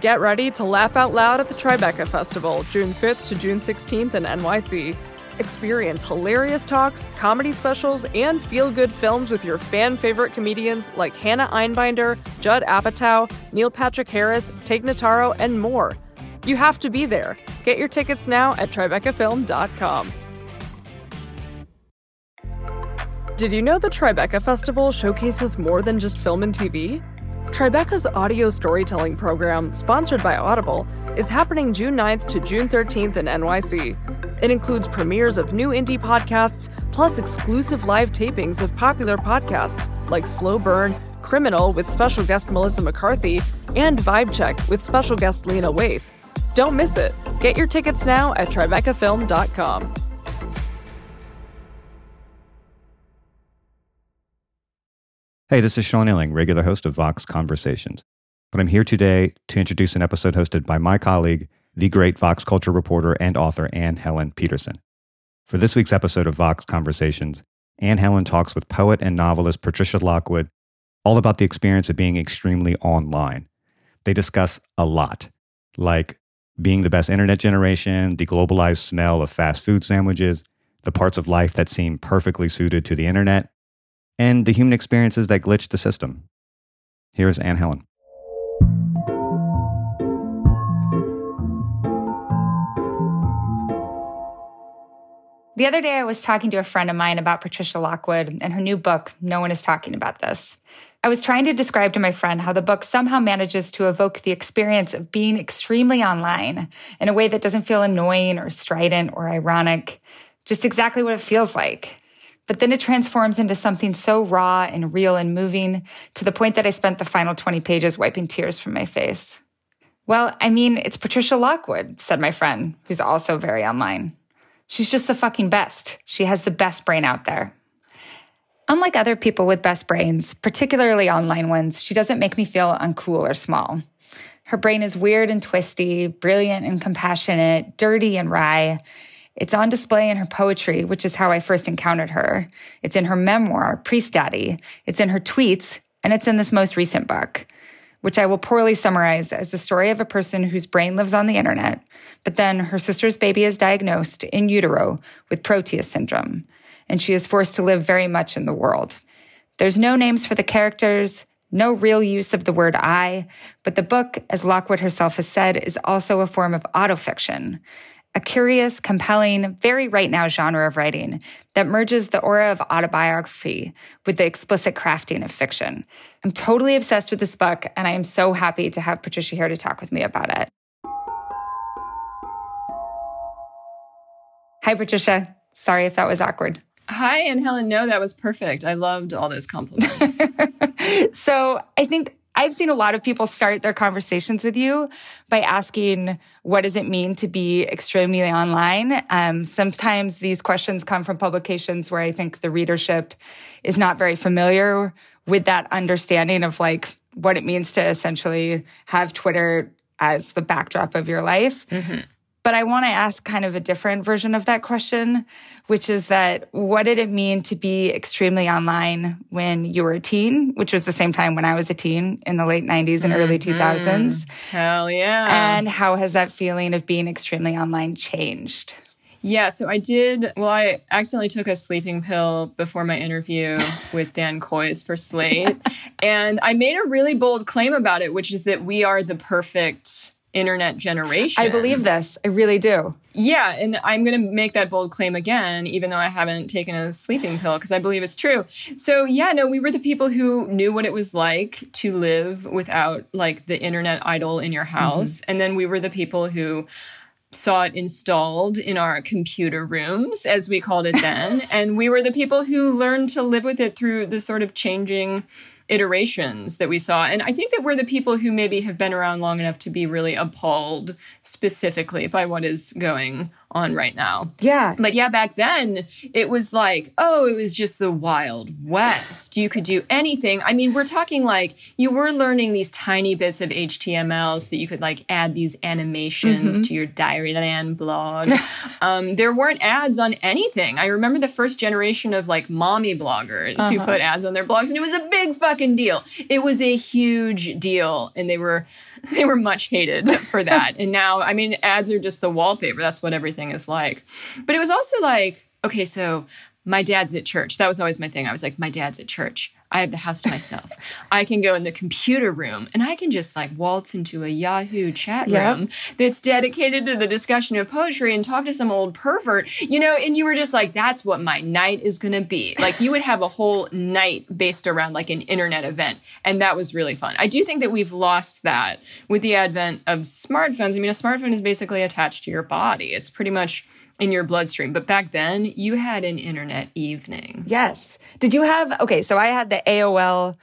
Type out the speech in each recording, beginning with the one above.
Get ready to laugh out loud at the Tribeca Festival, June 5th to June 16th in NYC. Experience hilarious talks, comedy specials, and feel good films with your fan favorite comedians like Hannah Einbinder, Judd Apatow, Neil Patrick Harris, Tig Notaro, and more. You have to be there. Get your tickets now at TribecaFilm.com. Did you know the Tribeca Festival showcases more than just film and TV? Tribeca's audio storytelling program, sponsored by Audible, is happening June 9th to June 13th in NYC. It includes premieres of new indie podcasts, plus exclusive live tapings of popular podcasts like Slow Burn, Criminal with special guest Melissa McCarthy, and Vibe Check with special guest Lena Waithe. Don't miss it. Get your tickets now at TribecaFilm.com. Hey, this is Sean Illing, regular host of Vox Conversations. But I'm here today to introduce an episode hosted by my colleague, the great Vox culture reporter and author Anne Helen Petersen. For this week's episode of Vox Conversations, Anne Helen talks with poet and novelist Patricia Lockwood all about the experience of being extremely online. They discuss a lot, like being the best internet generation, the globalized smell of fast food sandwiches, the parts of life that seem perfectly suited to the internet, and the human experiences that glitch the system. Here's Anne Helen. The other day, I was talking to a friend of mine about Patricia Lockwood and her new book, No One is Talking About This. I was trying to describe to my friend how the book somehow manages to evoke the experience of being extremely online in a way that doesn't feel annoying or strident or ironic, just exactly what it feels like. But then it transforms into something so raw and real and moving to the point that I spent the final 20 pages wiping tears from my face. Well, I mean, it's Patricia Lockwood, said my friend, who's also very online. She's just the fucking best. She has the best brain out there. Unlike other people with best brains, particularly online ones, she doesn't make me feel uncool or small. Her brain is weird and twisty, brilliant and compassionate, dirty and wry. It's on display in her poetry, which is how I first encountered her. It's in her memoir, Priest Daddy. It's in her tweets, and it's in this most recent book which I will poorly summarize as the story of a person whose brain lives on the internet, but then her sister's baby is diagnosed in utero with Proteus syndrome, and she is forced to live very much in the world. There's no names for the characters, no real use of the word I, but the book, as Lockwood herself has said, is also a form of autofiction a curious, compelling, very right now genre of writing that merges the aura of autobiography with the explicit crafting of fiction. I'm totally obsessed with this book, and I am so happy to have Patricia here to talk with me about it. Hi, Patricia. Sorry if that was awkward. Hi, Anne Helen. No, that was perfect. I loved all those compliments. so I think I've seen a lot of people start their conversations with you by asking, what does it mean to be extremely online? Um, sometimes these questions come from publications where I think the readership is not very familiar with that understanding of like what it means to essentially have Twitter as the backdrop of your life. Mm-hmm. But I want to ask kind of a different version of that question, which is that what did it mean to be extremely online when you were a teen, which was the same time when I was a teen in the late 90s and mm-hmm. early 2000s? Hell yeah. And how has that feeling of being extremely online changed? Yeah, so I did. Well, I accidentally took a sleeping pill before my interview with Dan Kois for Slate. and I made a really bold claim about it, which is that we are the perfect internet generation. I believe this. I really do. Yeah, and I'm going to make that bold claim again, even though I haven't taken a sleeping pill, because I believe it's true. So, yeah, no, we were the people who knew what it was like to live without like the internet idol in your house. Mm-hmm. And then we were the people who saw it installed in our computer rooms, as we called it then. and we were the people who learned to live with it through the sort of changing iterations that we saw. And I think that we're the people who maybe have been around long enough to be really appalled specifically by what is going on right now. Yeah. But yeah, back then it was like, oh, it was just the Wild West. You could do anything. I mean, we're talking like you were learning these tiny bits of HTML so that you could like add these animations to your Diaryland blog. um, there weren't ads on anything. I remember the first generation of like mommy bloggers who put ads on their blogs, and it was a big fucking deal. It was a huge deal, and they were they were much hated for that. and now, I mean, ads are just the wallpaper. That's what everything is like. But it was also like, okay, so my dad's at church. That was always my thing. I was like, my dad's at church. I have the house to myself. I can go in the computer room and I can just like waltz into a Yahoo chat Yep. room that's dedicated to the discussion of poetry and talk to some old pervert, you know, and you were just like, that's what my night is going to be. Like you would have a whole night based around like an internet event. And that was really fun. I do think that we've lost that with the advent of smartphones. I mean, a smartphone is basically attached to your body, it's pretty much in your bloodstream. But back then, you had an internet evening. Yes. Did you have okay, so I had the AOL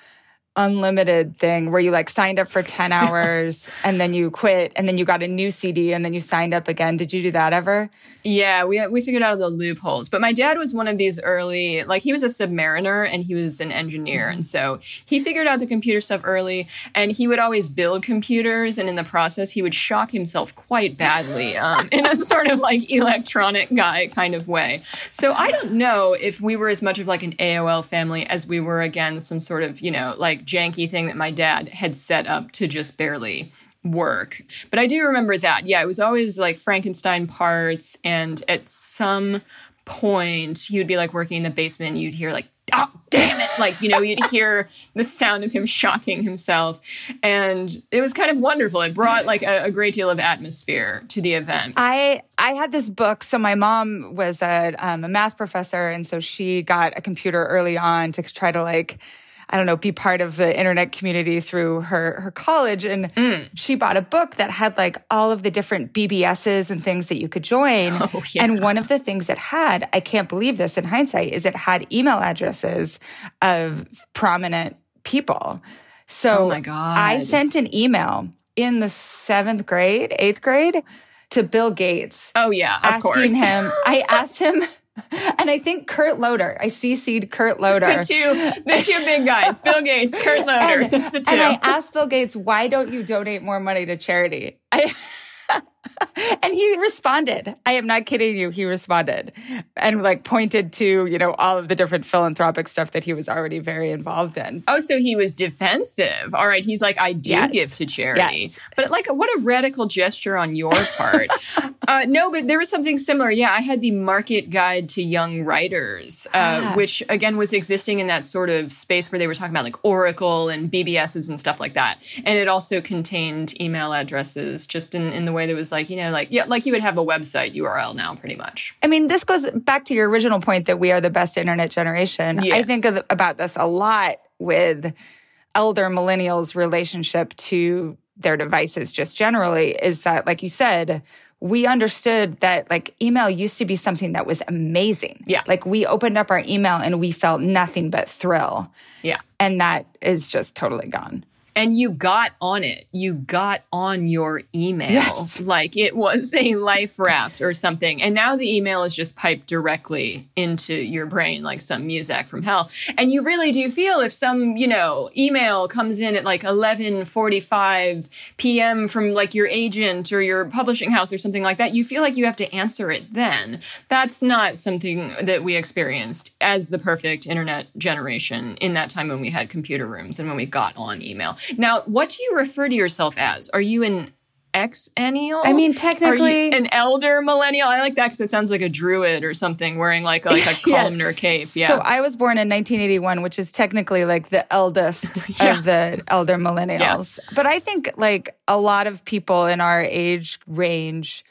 unlimited thing where you like signed up for 10 hours and then you quit and then you got a new CD and then you signed up again. Did you do that ever? Yeah, we we figured out the loopholes. But my dad was one of these early, like he was a submariner and he was an engineer, and so he figured out the computer stuff early. And he would always build computers, and in the process, he would shock himself quite badly um, in a sort of like electronic guy kind of way. So I don't know if we were as much of like an AOL family as we were again some sort of you know like janky thing that my dad had set up to just barely work. But I do remember that. Yeah, it was always like Frankenstein parts. And at some point, would be like working in the basement. You'd hear like, oh, damn it. Like, you know, you'd hear the sound of him shocking himself. And it was kind of wonderful. It brought like a, a great deal of atmosphere to the event. I I had this book. So my mom was a, um, a math professor, and so she got a computer early on to try to like. I don't know, be part of the internet community through her her college, and mm. she bought a book that had like all of the different BBSs and things that you could join. Oh, yeah. And one of the things it had, I can't believe this in hindsight, is it had email addresses of prominent people. So Oh my God. I sent an email in the seventh grade, eighth grade to Bill Gates Oh, yeah, of asking course. him. I asked him, and I think Kurt Loder. I CC'd Kurt Loder. the two, the two big guys, Bill Gates, Kurt Loder. and, That's the two. and I asked Bill Gates, why don't you donate more money to charity? I, and he responded. I am not kidding you. He responded and like pointed to, you know, all of the different philanthropic stuff that he was already very involved in. Oh, so he was defensive. All right. He's like, I do Yes. give to charity. Yes. But like, what a radical gesture on your part. uh, no, but there was something similar. Yeah, I had the Market Guide to Young Writers, uh, Ah. which again was existing in that sort of space where they were talking about like Oracle and BBSs and stuff like that. And it also contained email addresses just in, in the way that was like, you know, like, yeah, like you would have a website URL now, pretty much. I mean, this goes back to your original point that we are the best internet generation. I think of, about this a lot with elder millennials' relationship to their devices, just generally, is that, like you said, we understood that like email used to be something that was amazing. Yeah. Like we opened up our email and we felt nothing but thrill. Yeah. And that is just totally gone. And you got on it. You got on your email Yes. like it was a life raft or something. And now the email is just piped directly into your brain like some music from hell. And you really do feel if some, you know, email comes in at like 11:45 p.m. from like your agent or your publishing house or something like that, you feel like you have to answer it then. That's not something that we experienced as the perfect internet generation in that time when we had computer rooms and when we got on email. Now, what do you refer to yourself as? Are you an Xennial? I mean, Are technically- you an elder millennial? I like that because it sounds like a druid or something wearing like a, like a Yeah. columnar cape. Yeah. So I was born in 1981, which is technically like the eldest Yeah. of the elder millennials. But I think like a lot of people in our age range,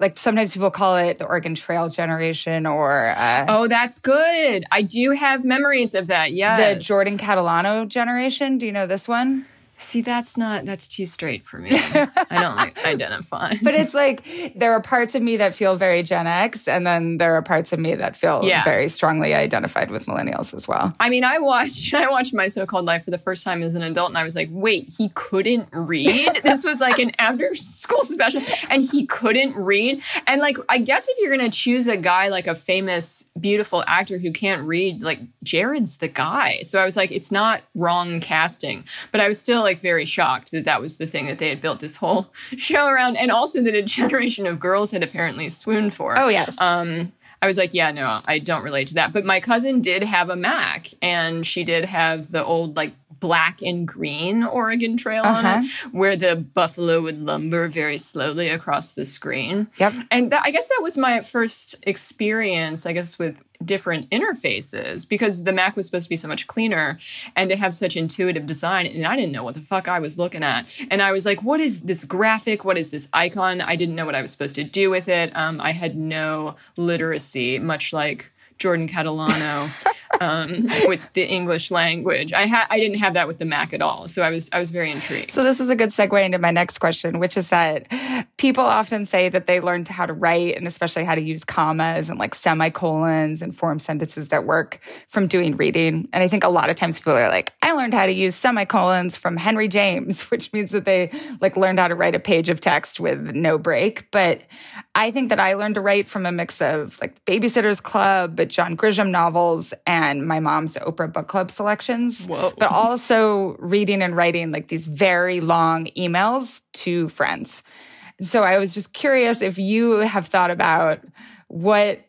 like sometimes people call it the Oregon Trail generation or uh, oh, that's good. I do have memories of that. Yes. the Jordan Catalano generation. Do you know this one? See, that's not that's too straight for me. I don't like identify. But it's like there are parts of me that feel very Gen X, and then there are parts of me that feel Yeah. very strongly identified with millennials as well. I mean, I watched I watched My So-Called Life for the first time as an adult, and I was like, "Wait, he couldn't read? this was like an after-school special, and he couldn't read." And like, I guess if you're gonna choose a guy like a famous, beautiful actor who can't read, like Jared's the guy. So I was like, it's not wrong casting, but I was still like very shocked that that was the thing that they had built this whole show around, and also that a generation of girls had apparently swooned for. Oh, yes. Um, I was like, yeah, no, I don't relate to that. But my cousin did have a Mac, and she did have the old like black and green Oregon Trail on Uh-huh. it, where the buffalo would lumber very slowly across the screen. Yep. And that, I guess that was my first experience, I guess, with different interfaces because the Mac was supposed to be so much cleaner and to have such intuitive design. And I didn't know what the fuck I was looking at. And I was like, what is this graphic? What is this icon? I didn't know what I was supposed to do with it. Um, I had no literacy, much like Jordan Catalano. um, with the English language, I had I didn't have that with the Mac at all, so I was I was very intrigued. So this is a good segue into my next question, which is that people often say that they learned how to write and especially how to use commas and like semicolons and form sentences that work from doing reading. And I think a lot of times people are like, I learned how to use semicolons from Henry James, which means that they like learned how to write a page of text with no break. But I think that I learned to write from a mix of like Babysitter's Club, but John Grisham novels and my mom's Oprah book club selections. Whoa. But also reading and writing like these very long emails to friends. So I was just curious if you have thought about what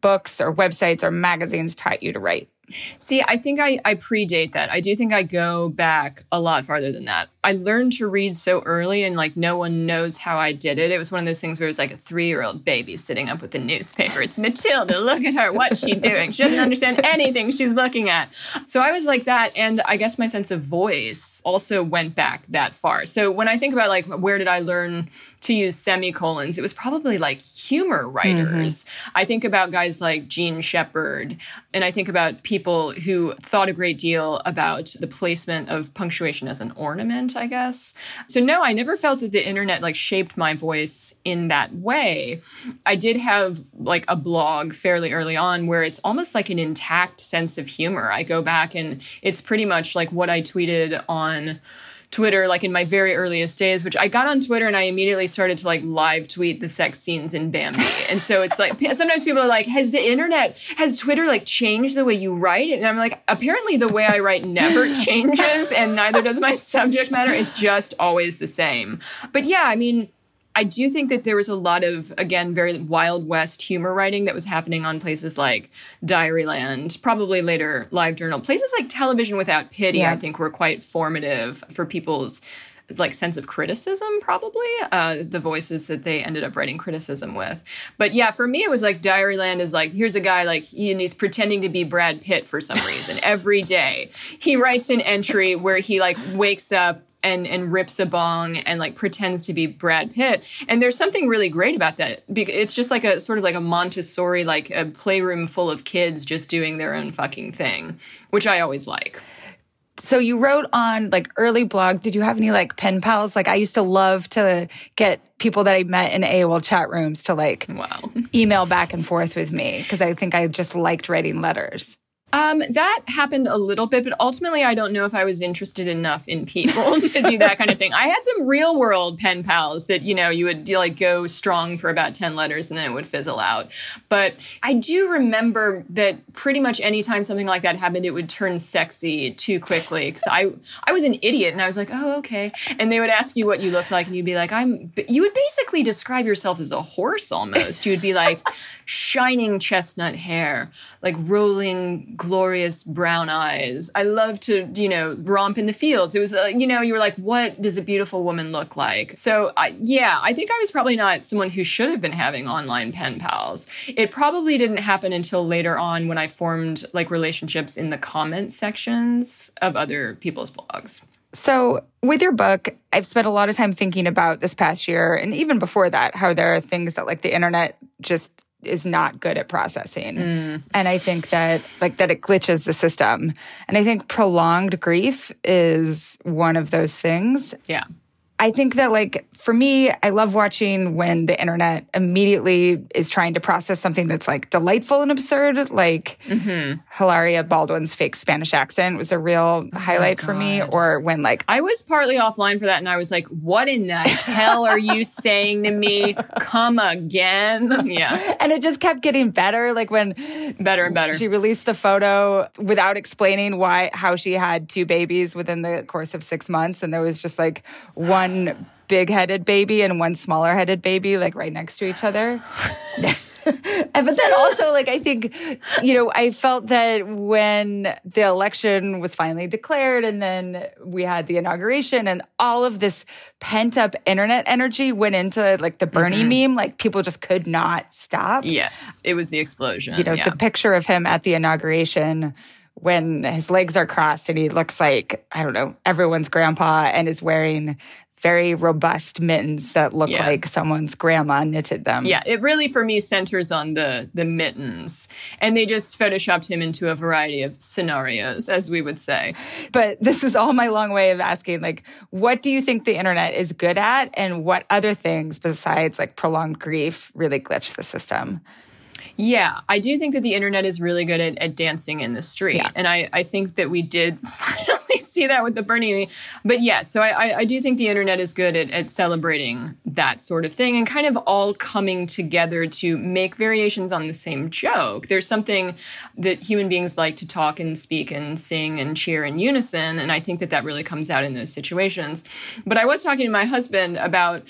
books or websites or magazines taught you to write. See, I think I, I predate that. I do think I go back a lot farther than that. I learned to read so early and like no one knows how I did it. It was one of those things where it was like a three year old baby sitting up with the newspaper. It's Matilda, look at her. What's she doing? She doesn't understand anything she's looking at. So I was like that. And I guess my sense of voice also went back that far. So when I think about like where did I learn to use semicolons, it was probably like humor writers. Mm-hmm. I think about guys like Jean Shepherd, and I think about people who thought a great deal about the placement of punctuation as an ornament, I guess. So no, I never felt that the internet like shaped my voice in that way. I did have like a blog fairly early on where it's almost like an intact sense of humor. I go back and it's pretty much like what I tweeted on Twitter, like in my very earliest days, which I got on Twitter and I immediately started to like live tweet the sex scenes in Bambi. And so it's like sometimes people are like, has the internet, has Twitter like changed the way you write? And I'm like, apparently the way I write never changes and neither does my subject matter. It's just always the same. But yeah, I mean, I do think that there was a lot of, again, very Wild West humor writing that was happening on places like Diaryland, probably later Live Journal. Places like Television Without Pity, Yeah. I think, were quite formative for people's like sense of criticism probably uh, the voices that they ended up writing criticism with but yeah for me it was like diaryland is like here's a guy like he, and he's pretending to be brad pitt for some reason every day he writes an entry where he like wakes up and and rips a bong and like pretends to be Brad Pitt. And there's something really great about that. Because it's just like a sort of like a Montessori, like a playroom full of kids just doing their own fucking thing, which I always like. So you wrote on like early blogs. Did you have any like pen pals? Like I used to love to get people that I met in AOL chat rooms to like Wow. email back and forth with me because I think I just liked writing letters. Um, that happened a little bit, but ultimately, I don't know if I was interested enough in people to do that kind of thing. I had some real world pen pals that you know you would you like go strong for about ten letters and then it would fizzle out. But I do remember that pretty much anytime something like that happened, it would turn sexy too quickly because I I was an idiot and I was like, oh okay, and they would ask you what you looked like and you'd be like, I'm. You would basically describe yourself as a horse almost. You would be like shining chestnut hair, like rolling glorious brown eyes. I love to, you know, romp in the fields. It was, uh, you know, you were like, what does a beautiful woman look like? So, I yeah, I think I was probably not someone who should have been having online pen pals. It probably didn't happen until later on when I formed like relationships in the comment sections of other people's blogs. So, with your book, I've spent a lot of time thinking about this past year and even before that, how there are things that like the internet just is not good at processing. Mm. And I think that like that it glitches the system. And I think prolonged grief is one of those things. Yeah. I think that, like, for me, I love watching when the internet immediately is trying to process something that's like delightful and absurd. Like, mm-hmm. Hilaria Baldwin's fake Spanish accent was a real oh highlight for me. Or when, like, I was partly offline for that and I was like, what in the hell are you saying to me? Come again. Yeah. And it just kept getting better. Like, when better and better. She released the photo without explaining why, how she had two babies within the course of six months. And there was just like one one big headed baby and one smaller headed baby, like right next to each other. but then also, like, I think, you know, I felt that when the election was finally declared and then we had the inauguration and all of this pent up internet energy went into like the Bernie mm-hmm. meme, like people just could not stop. Yes, it was the explosion. You know, yeah. the picture of him at the inauguration when his legs are crossed and he looks like, I don't know, everyone's grandpa and is wearing very robust mittens that look yeah. like someone's grandma knitted them. Yeah, it really for me centers on the the mittens, and they just photoshopped him into a variety of scenarios, as we would say. But this is all my long way of asking, like, what do you think the internet is good at, and what other things besides like prolonged grief really glitch the system? Yeah, I do think that the internet is really good at, at dancing in the street. Yeah. And I, I think that we did finally see that with the Bernie. But yes, yeah, so I, I do think the internet is good at, at celebrating that sort of thing and kind of all coming together to make variations on the same joke. There's something that human beings like to talk and speak and sing and cheer in unison. And I think that that really comes out in those situations. But I was talking to my husband about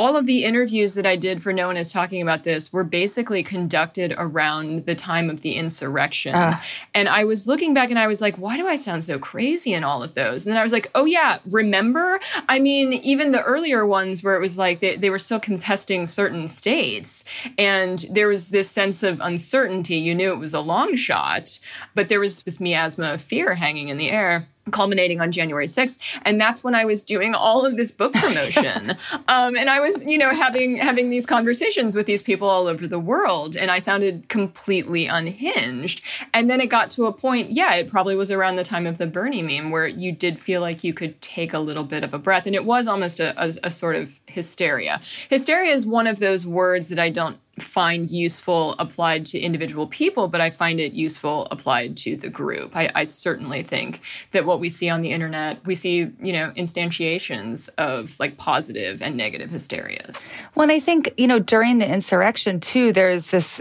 all of the interviews that I did for No One Is Talking About This were basically conducted around the time of the insurrection. Uh. And I was looking back and I was like, why do I sound so crazy in all of those? And then I was like, oh, yeah, remember? I mean, even the earlier ones where it was like they, they were still contesting certain states. And there was this sense of uncertainty. You knew it was a long shot, but there was this miasma of fear hanging in the air culminating on January 6th. And that's when I was doing all of this book promotion. um, and I was, you know, having having these conversations with these people all over the world. And I sounded completely unhinged. And then it got to a point, yeah, it probably was around the time of the Bernie meme where you did feel like you could take a little bit of a breath. And it was almost a, a, a sort of hysteria. Hysteria is one of those words that I don't find useful applied to individual people, but I find it useful applied to the group. I, I, certainly think that what we see on the internet, we see, you know, instantiations of like positive and negative hysterias. Well, and I think, you know, during the insurrection too, there's this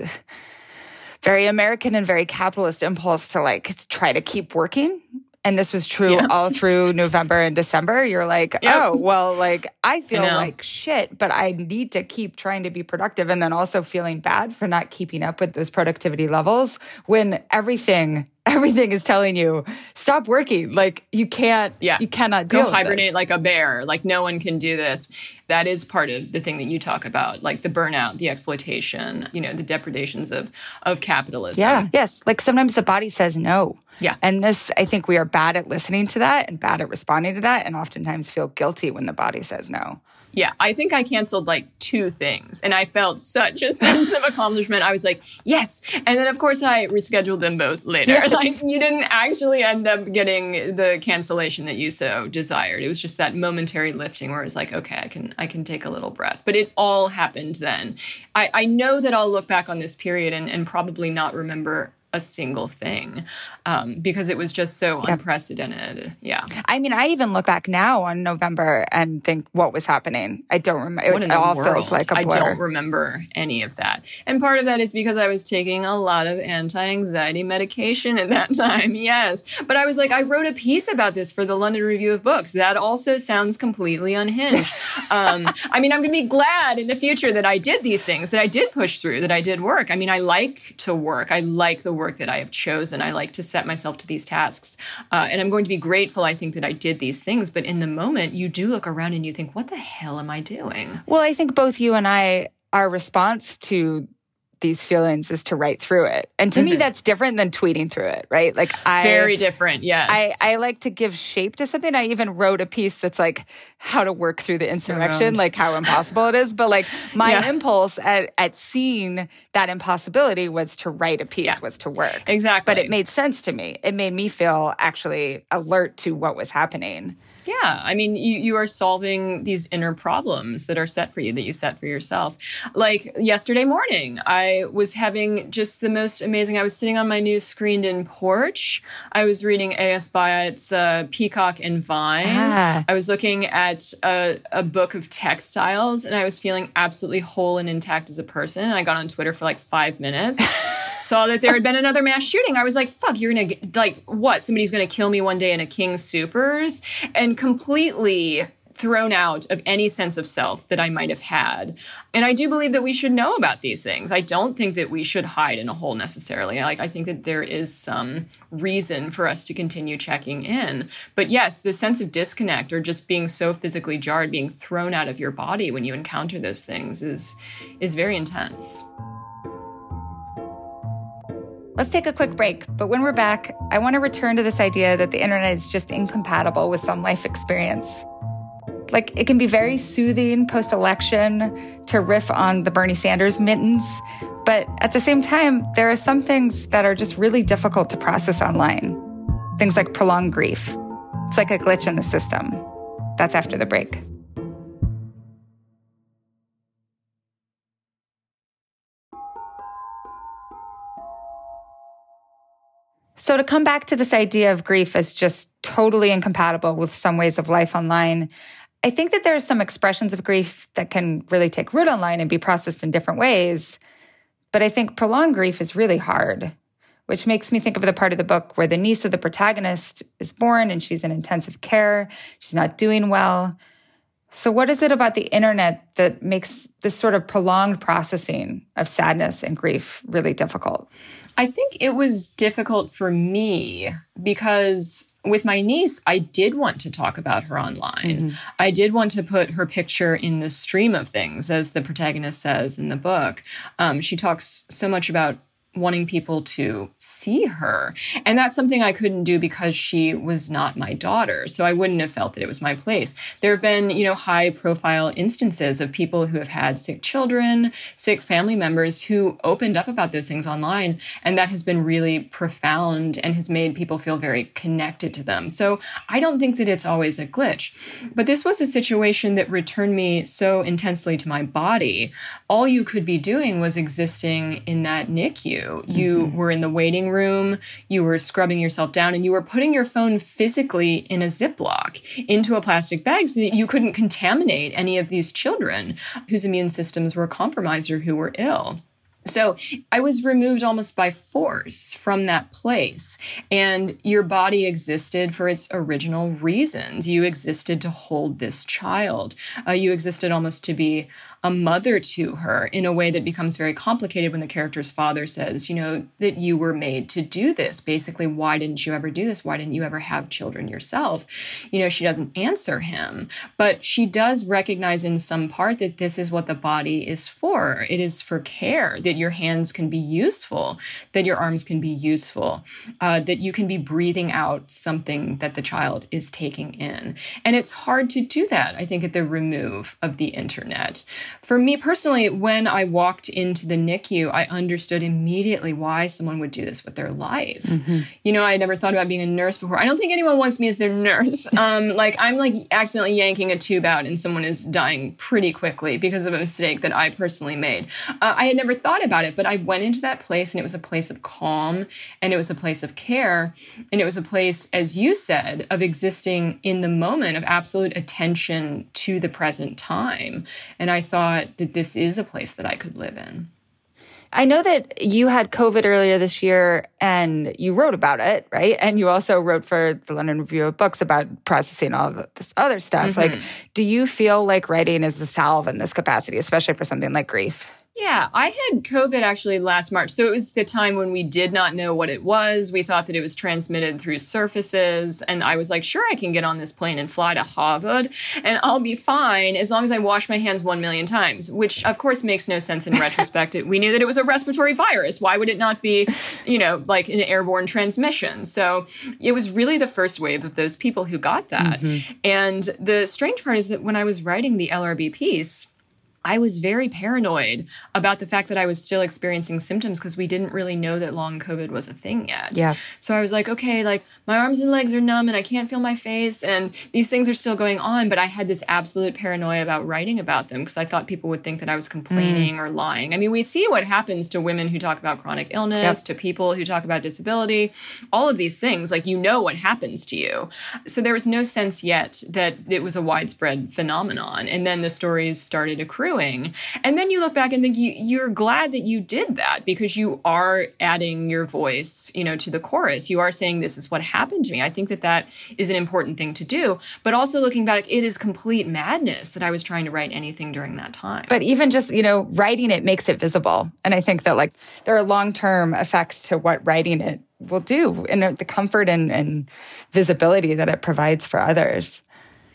very American and very capitalist impulse to like try to keep working and this was true yeah. all through November and December, you're like, oh, well, like I feel I like shit, but I need to keep trying to be productive. And then also feeling bad for not keeping up with those productivity levels when everything everything is telling you stop working. Like you can't yeah. you cannot go hibernate like a bear. Like no one can do this. That is part of the thing that you talk about like the burnout the exploitation you know the depredations of of capitalism. Yeah yes. Like sometimes the body says no yeah and this i think we are bad at listening to that and bad at responding to that and oftentimes feel guilty when the body says no yeah, I think I canceled like two things and I felt such a sense of accomplishment. I was like, yes. And then, of course, I rescheduled them both later. Yes. Like, you didn't actually end up getting the cancellation that you so desired. It was just that momentary lifting where it was like, okay, I can, I can take a little breath. But it all happened then. I, I know that I'll look back on this period and, and probably not remember a single thing um, because it was just so unprecedented. Yeah. I mean, I even look back now on November and think what was happening. I don't remember. It all world? feels like a blur. I don't remember any of that. And part of that is because I was taking a lot of anti anxiety medication at that time. Yes. But I was like, I wrote a piece about this for the London Review of Books. That also sounds completely unhinged. um, I mean, I'm going to be glad in the future that I did these things, that I did push through, that I did work. I mean, I like to work. I like the work that I have chosen. I like to set myself to these tasks. Uh, and I'm going to be grateful, I think, that I did these things. But in the moment, you do look around and you think, what the hell am I doing? Well, I think both you and I, our response to these feelings is to write through it. And to mm-hmm. me, that's different than tweeting through it, right? Like I very different. Yes, I, I like to give shape to something. I even wrote a piece that's like how to work through the insurrection, like how impossible it is. But like my yeah. impulse at at seeing that impossibility was to write a piece, yeah. was to work exactly. But it made sense to me. It made me feel actually alert to what was happening. Yeah, I mean, you, you are solving these inner problems that are set for you, that you set for yourself. Like yesterday morning, I was having just the most amazing. I was sitting on my new screened in porch. I was reading A.S. Byatt's uh, Peacock and Vine. Ah. I was looking at a, a book of textiles, and I was feeling absolutely whole and intact as a person. And I got on Twitter for like five minutes. saw that there had been another mass shooting. I was like, fuck, you're gonna, like, what? Somebody's gonna kill me one day in a King Soopers? And completely thrown out of any sense of self that I might have had. And I do believe that we should know about these things. I don't think that we should hide in a hole necessarily. Like I think that there is some reason for us to continue checking in. But yes, the sense of disconnect or just being so physically jarred, being thrown out of your body when you encounter those things is is very intense. Let's take a quick break, but when we're back, I want to return to this idea that the internet is just incompatible with some life experience. Like, it can be very soothing post election to riff on the Bernie Sanders mittens, but at the same time, there are some things that are just really difficult to process online. Things like prolonged grief. It's like a glitch in the system. That's after the break. So, to come back to this idea of grief as just totally incompatible with some ways of life online, I think that there are some expressions of grief that can really take root online and be processed in different ways. But I think prolonged grief is really hard, which makes me think of the part of the book where the niece of the protagonist is born and she's in intensive care. She's not doing well. So, what is it about the internet that makes this sort of prolonged processing of sadness and grief really difficult? I think it was difficult for me because with my niece, I did want to talk about her online. Mm-hmm. I did want to put her picture in the stream of things, as the protagonist says in the book. Um, she talks so much about wanting people to see her. And that's something I couldn't do because she was not my daughter. So I wouldn't have felt that it was my place. There have been, you know, high profile instances of people who have had sick children, sick family members who opened up about those things online. And that has been really profound and has made people feel very connected to them. So I don't think that it's always a glitch. But this was a situation that returned me so intensely to my body. All you could be doing was existing in that NICU you. You mm-hmm. were in the waiting room, you were scrubbing yourself down, and you were putting your phone physically in a Ziploc into a plastic bag so that you couldn't contaminate any of these children whose immune systems were compromised or who were ill. So I was removed almost by force from that place. And your body existed for its original reasons. You existed to hold this child. Uh, you existed almost to be a mother to her in a way that becomes very complicated when the character's father says, you know, that you were made to do this. Basically, why didn't you ever do this? Why didn't you ever have children yourself? You know, she doesn't answer him, but she does recognize in some part that this is what the body is for. It is for care, that your hands can be useful, that your arms can be useful, uh, that you can be breathing out something that the child is taking in. And it's hard to do that, I think, at the remove of the internet. For me personally, when I walked into the NICU, I understood immediately why someone would do this with their life. Mm-hmm. You know, I had never thought about being a nurse before. I don't think anyone wants me as their nurse. Um, like I'm like accidentally yanking a tube out and someone is dying pretty quickly because of a mistake that I personally made. Uh, I had never thought about it, but I went into that place and it was a place of calm and it was a place of care and it was a place, as you said, of existing in the moment of absolute attention to the present time. And I thought thought that this is a place that I could live in. I know that you had COVID earlier this year and you wrote about it, right? And you also wrote for the London Review of Books about processing all of this other stuff. Mm-hmm. Like, do you feel like writing is a salve in this capacity, especially for something like grief? Yeah, I had COVID actually last March. So it was the time when we did not know what it was. We thought that it was transmitted through surfaces. And I was like, sure, I can get on this plane and fly to Harvard and I'll be fine as long as I wash my hands one million times, which of course makes no sense in retrospect. we knew that it was a respiratory virus. Why would it not be, you know, like an airborne transmission? So it was really the first wave of those people who got that. Mm-hmm. And the strange part is that when I was writing the LRB piece, I was very paranoid about the fact that I was still experiencing symptoms because we didn't really know that long COVID was a thing yet. Yeah. So I was like, okay, like my arms and legs are numb and I can't feel my face and these things are still going on. But I had this absolute paranoia about writing about them because I thought people would think that I was complaining mm. or lying. I mean, we see what happens to women who talk about chronic illness, yep. to people who talk about disability, all of these things. Like, you know what happens to you. So there was no sense yet that it was a widespread phenomenon. And then the stories started accruing accruing. And then you look back and think you, you're glad that you did that because you are adding your voice, you know, to the chorus. You are saying this is what happened to me. I think that that is an important thing to do. But also looking back, it is complete madness that I was trying to write anything during that time. But even just, you know, writing it makes it visible. And I think that like there are long-term effects to what writing it will do and the comfort and, and visibility that it provides for others.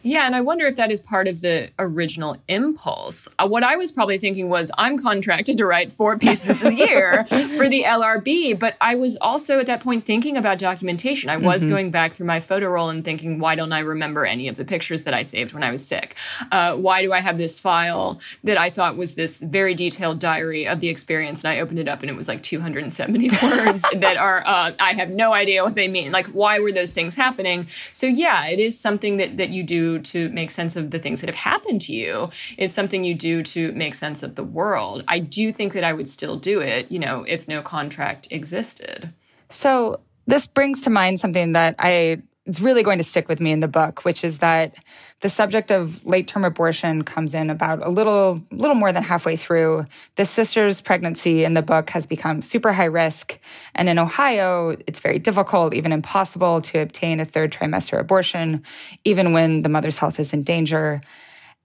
Yeah, and I wonder if that is part of the original impulse. Uh, what I was probably thinking was I'm contracted to write four pieces a year for the LRB, but I was also at that point thinking about documentation. I was mm-hmm. going back through my photo roll and thinking, why don't I remember any of the pictures that I saved when I was sick? Uh, why do I have this file that I thought was this very detailed diary of the experience? And I opened it up and it was like 270 words that are, uh, I have no idea what they mean. Like, why were those things happening? So, yeah, it is something that, that you do to make sense of the things that have happened to you. It's something you do to make sense of the world. I do think that I would still do it, you know, if no contract existed. So this brings to mind something that I it's really going to stick with me in the book, which is that the subject of late term abortion comes in about a little, little more than halfway through. The sister's pregnancy in the book has become super high risk. And in Ohio, it's very difficult, even impossible to obtain a third trimester abortion, even when the mother's health is in danger.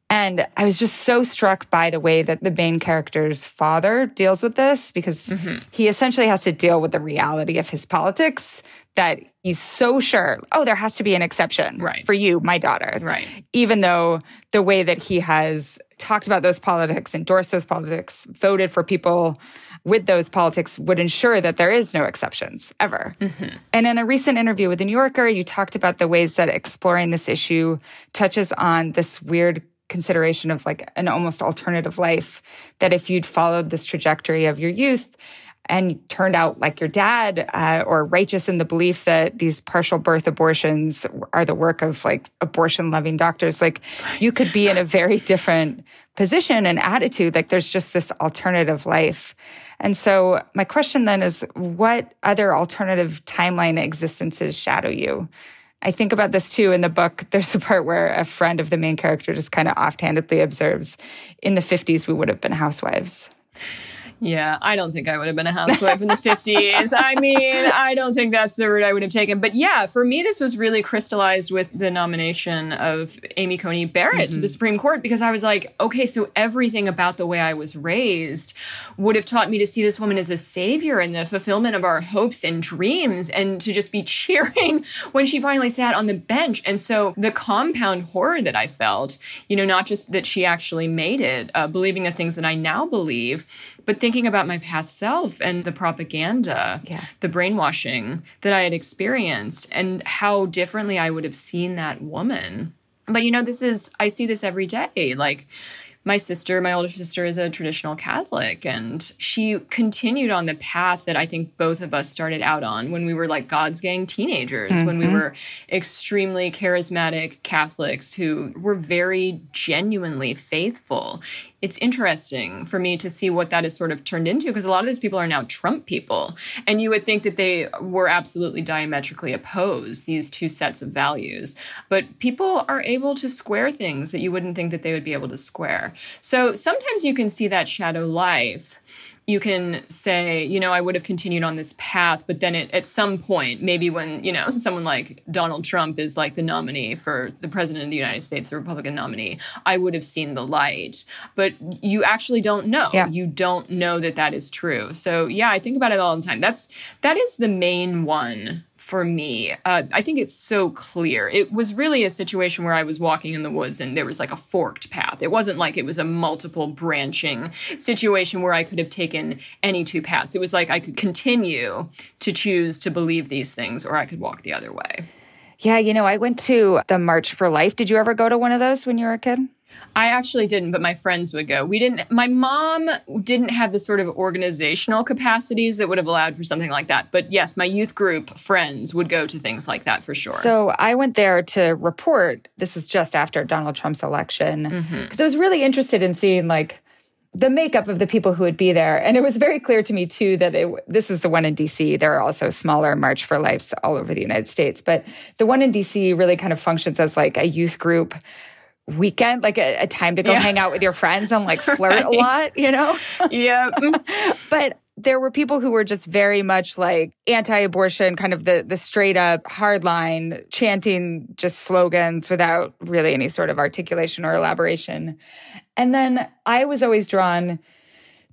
And I was just so struck by the way that the main character's father deals with this because mm-hmm. he essentially has to deal with the reality of his politics that he's so sure, oh, there has to be an exception right. for you, my daughter. Right. Even though the way that he has talked about those politics, endorsed those politics, voted for people with those politics would ensure that there is no exceptions ever. Mm-hmm. And in a recent interview with the New Yorker, you talked about the ways that exploring this issue touches on this weird consideration of like an almost alternative life that if you'd followed this trajectory of your youth and turned out like your dad uh, or righteous in the belief that these partial birth abortions are the work of like abortion loving doctors like you could be in a very different position and attitude like there's just this alternative life and so my question then is what other alternative timeline existences shadow you I think about this too in the book. There's a part where a friend of the main character just kind of offhandedly observes, in the 50s, we would have been housewives. Yeah, I don't think I would have been a housewife in the 50s. I mean, I don't think that's the route I would have taken. But yeah, for me, this was really crystallized with the nomination of Amy Coney Barrett mm-hmm. to the mm-hmm. Supreme Court because I was like, okay, so everything about the way I was raised would have taught me to see this woman as a savior and the fulfillment of our hopes and dreams and to just be cheering when she finally sat on the bench. And so the compound horror that I felt, you know, not just that she actually made it, uh, believing the things that I now believe but thinking about my past self and the propaganda, yeah. the brainwashing that I had experienced, and how differently I would have seen that woman. But you know, this is, I see this every day. Like, my sister, my older sister, is a traditional Catholic, and she continued on the path that I think both of us started out on when we were like God's gang teenagers, mm-hmm. when we mm-hmm. were extremely charismatic Catholics who were very genuinely faithful it's interesting for me to see what that has sort of turned into because a lot of these people are now Trump people. And you would think that they were absolutely diametrically opposed, these two sets of values. But people are able to square things that you wouldn't think that they would be able to square. So sometimes you can see that shadow life you can say, you know, I would have continued on this path, but then it, at some point, maybe when, you know, someone like Donald Trump is like the nominee for the president of the United States, the Republican nominee, I would have seen the light. But you actually don't know. Yeah. You don't know that that is true. So, yeah, I think about it all the time. That's that is the main one for me. Uh, I think it's so clear. It was really a situation where I was walking in the woods and there was like a forked path. It wasn't like it was a multiple branching situation where I could have taken any two paths. It was like I could continue to choose to believe these things or I could walk the other way. Yeah, you know, I went to the March for Life. Did you ever go to one of those when you were a kid? I actually didn't, but my friends would go. We didn't, my mom didn't have the sort of organizational capacities that would have allowed for something like that. But yes, my youth group friends would go to things like that for sure. So I went there to report. This was just after Donald Trump's election mm-hmm. because I was really interested in seeing like the makeup of the people who would be there. And it was very clear to me too that it, this is the one in DC. There are also smaller March for Lives all over the United States, but the one in DC really kind of functions as like a youth group weekend, like a, a time to go Yeah. hang out with your friends and like flirt a lot, you know? yeah. but there were people who were just very much like anti-abortion, kind of the the straight up hardline, chanting just slogans without really any sort of articulation or elaboration. And then I was always drawn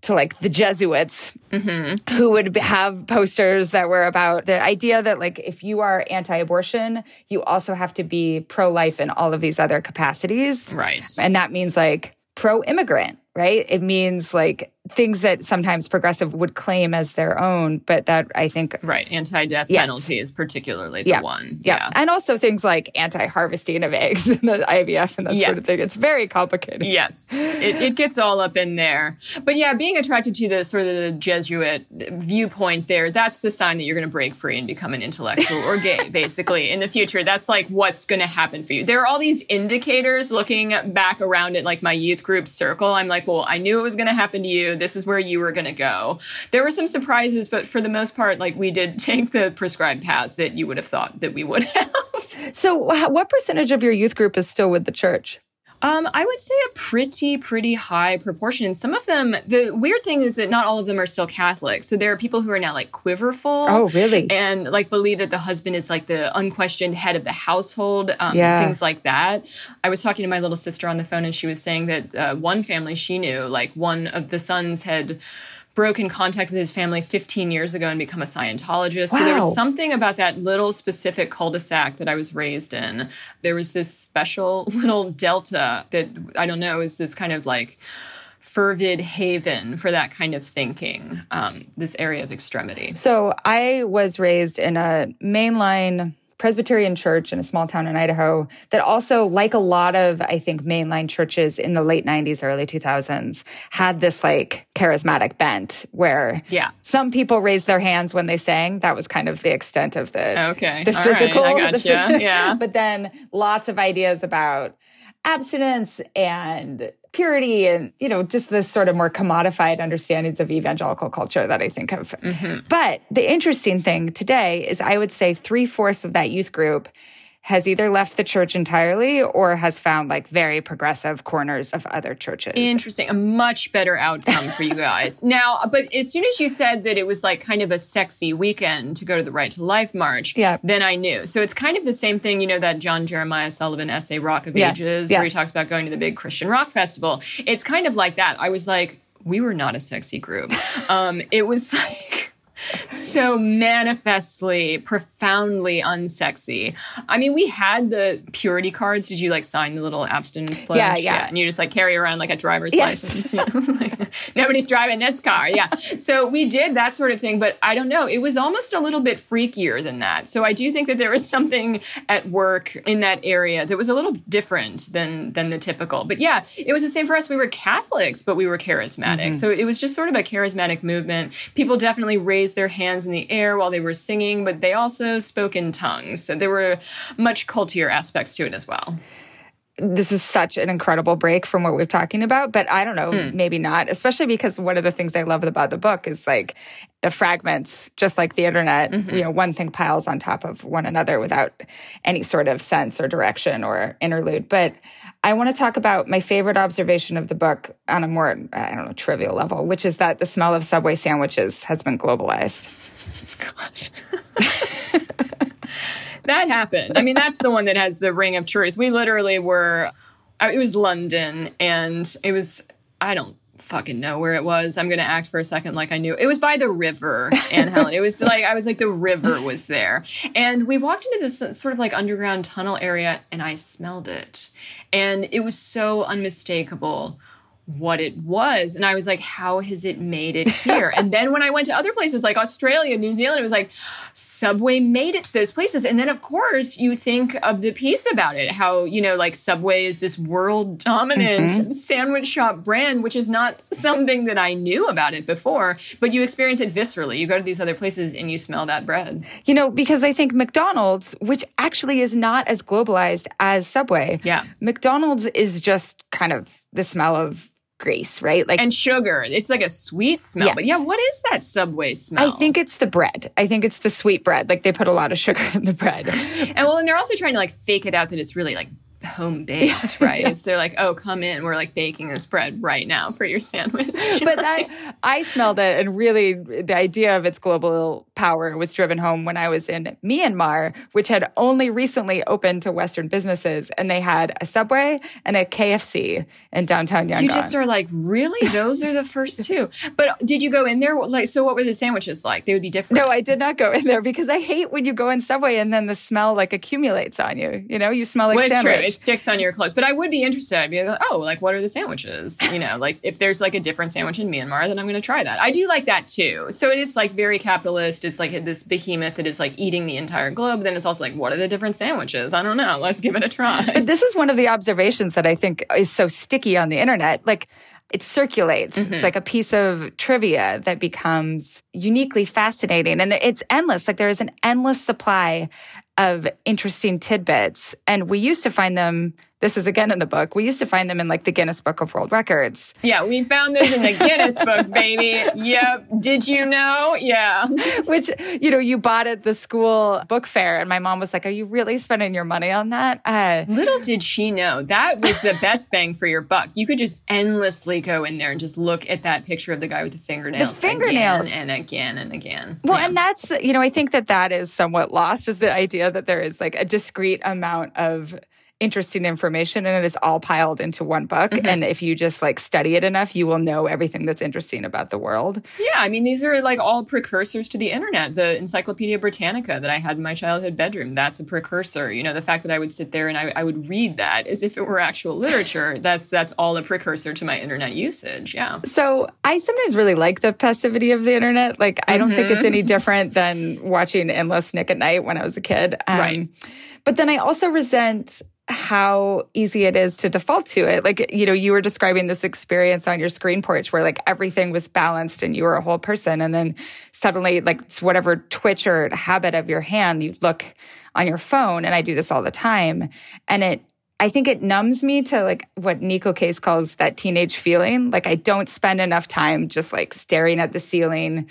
to like the Jesuits mm-hmm. who would have posters that were about the idea that like if you are anti-abortion, you also have to be pro-life in all of these other capacities. Right. And that means like pro immigrant, right? It means like things that sometimes progressive would claim as their own, but that I think Right. Anti death Yes. penalty is particularly the yeah, one. Yeah. And also things like anti harvesting of eggs and the IVF and that sort of thing. It's very complicated. Yes, it, it gets all up in there. But yeah, being attracted to the sort of the Jesuit viewpoint there, that's the sign that you're going to break free and become an intellectual or gay, basically, in the future. That's like what's going to happen for you. There are all these indicators looking back around at like my youth group circle. I'm like, well, I knew it was going to happen to you. This is where you were going to go. There were some surprises, but for the most part, like we did take the prescribed paths that you would have thought that we would have. So, what percentage of your youth group is still with the church? Um, I would say a pretty, pretty high proportion. Some of them, the weird thing is that not all of them are still Catholic. So there are people who are now like quiverful. Oh, really? And like believe that the husband is like the unquestioned head of the household, um, Yeah. things like that. I was talking to my little sister on the phone and she was saying that uh, one family she knew, like one of the sons had broken contact with his family 15 years ago and become a Scientologist. Wow. So there was something about that little specific cul-de-sac that I was raised in. There was this special little delta that I don't know is this kind of like fervid haven for that kind of thinking. Um, this area of extremity. So, I was raised in a mainline Presbyterian church in a small town in Idaho that also, like a lot of, I think, mainline churches in the late 90s, early 2000s, had this like charismatic bent where Yeah. some people raised their hands when they sang. That was kind of the extent of the, Okay. the All right. physical. I gotcha. phys- Yeah. but then lots of ideas about abstinence and purity and you know just this sort of more commodified understandings of evangelical culture that i think of. Mm-hmm. But the interesting thing today is i would say three-fourths of that youth group has either left the church entirely or has found like very progressive corners of other churches Interesting. A much better outcome for you guys. now, but as soon as you said that it was like kind of a sexy weekend to go to the Right to Life March, Yeah. then I knew. So it's kind of the same thing, you know, that John Jeremiah Sullivan essay, Rock of Yes, Ages, where he talks about going to the big Christian rock festival. It's kind of like that. I was like, we were not a sexy group. um, it was like so manifestly, profoundly unsexy. I mean, we had the purity cards. Did you like sign the little abstinence pledge? Yeah, yeah. And you just like carry around like a driver's Yes. license. Like, Nobody's driving this car. Yeah. So we did that sort of thing, but I don't know. It was almost a little bit freakier than that. So I do think that there was something at work in that area that was a little different than than the typical. But yeah, it was the same for us. We were Catholics, but we were charismatic. Mm-hmm. So it was just sort of a charismatic movement. People definitely raised their hands in the air while they were singing, but they also spoke in tongues. So there were much cultier aspects to it as well. this is such an incredible break from what we're talking about, but I don't know, Hmm. maybe not, especially because one of the things I love about the book is like the fragments, just like the internet, Mm-hmm. you know, one thing piles on top of one another without any sort of sense or direction or interlude. But I want to talk about my favorite observation of the book on a more, I don't know, trivial level, which is that the smell of Subway sandwiches has been globalized. that happened. I mean, that's the one that has the ring of truth. We literally were, it was London and it was, I don't fucking know where it was. I'm going to act for a second like I knew. It was by the river, Anne Helen. It was like, I was like, the river was there. And we walked into this sort of like underground tunnel area and I smelled it. And it was so unmistakable what it was. And I was like, how has it made it here? and then when I went to other places like Australia, New Zealand, it was like, Subway made it to those places. And then, of course, you think of the piece about it how, you know, like Subway is this world dominant mm-hmm. sandwich shop brand, which is not something that I knew about it before, but you experience it viscerally. You go to these other places and you smell that bread. You know, because I think McDonald's, which actually is not as globalized as Subway, yeah. McDonald's is just kind of the smell of grease, right? Like and sugar. It's like a sweet smell. Yes. But yeah, what is that Subway smell? I think it's the bread. I think it's the sweet bread. Like they put a lot of sugar in the bread. and well, and they're also trying to like fake it out that it's really like home baked, right? yes. So they're like, oh, come in. We're like baking this bread right now for your sandwich. but that, I smelled it, and really the idea of its global power was driven home when I was in Myanmar, which had only recently opened to Western businesses, and they had a Subway and a KFC in downtown Yangon. You just are like, really? Those are the first two. But did you go in there? Like, so what were the sandwiches like? They would be different. No, I did not go in there because I hate when you go in Subway and then the smell like accumulates on you. You know, you smell like well, sandwich True. It sticks on your clothes. But I would be interested. I'd be like, oh, like what are the sandwiches? You know, like if there's like a different sandwich in Myanmar, then I'm going to try that. I do like that too. So it is like very capitalist. It's like this behemoth that is like eating the entire globe. Then it's also like, what are the different sandwiches? I don't know. Let's give it a try. But this is one of the observations that I think is so sticky on the internet. Like it circulates. Mm-hmm. It's like a piece of trivia that becomes uniquely fascinating. And it's endless. Like there is an endless supply of interesting tidbits. And we used to find them this is again in the book. We used to find them in like the Guinness Book of World Records. Yeah, we found this in the Guinness Book, baby. Yep. Did you know? Yeah. Which, you know, you bought at the school book fair. And my mom was like, Are you really spending your money on that? Uh, Little did she know that was the best bang for your buck. You could just endlessly go in there and just look at that picture of the guy with the fingernails. The fingernails. Again and again and again. Well, yeah. and that's, you know, I think that that is somewhat lost is the idea that there is like a discrete amount of interesting information and it is all piled into one book. Mm-hmm. And if you just like study it enough, you will know everything that's interesting about the world. Yeah. I mean, these are like all precursors to the internet. The Encyclopedia Britannica that I had in my childhood bedroom, that's a precursor. You know, the fact that I would sit there and I, I would read that as if it were actual literature, that's that's all a precursor to my internet usage. Yeah. So I sometimes really like the passivity of the internet. Like I don't mm-hmm. think it's any mm-hmm. different than watching endless Nick at Night when I was a kid. Um, right. But then I also resent how easy it is to default to it. Like, you know, you were describing this experience on your screen porch where like everything was balanced and you were a whole person. And then suddenly, like, it's whatever twitch or habit of your hand, you look on your phone. And I do this all the time. And it, I think it numbs me to like what Neko Case calls that teenage feeling. Like, I don't spend enough time just like staring at the ceiling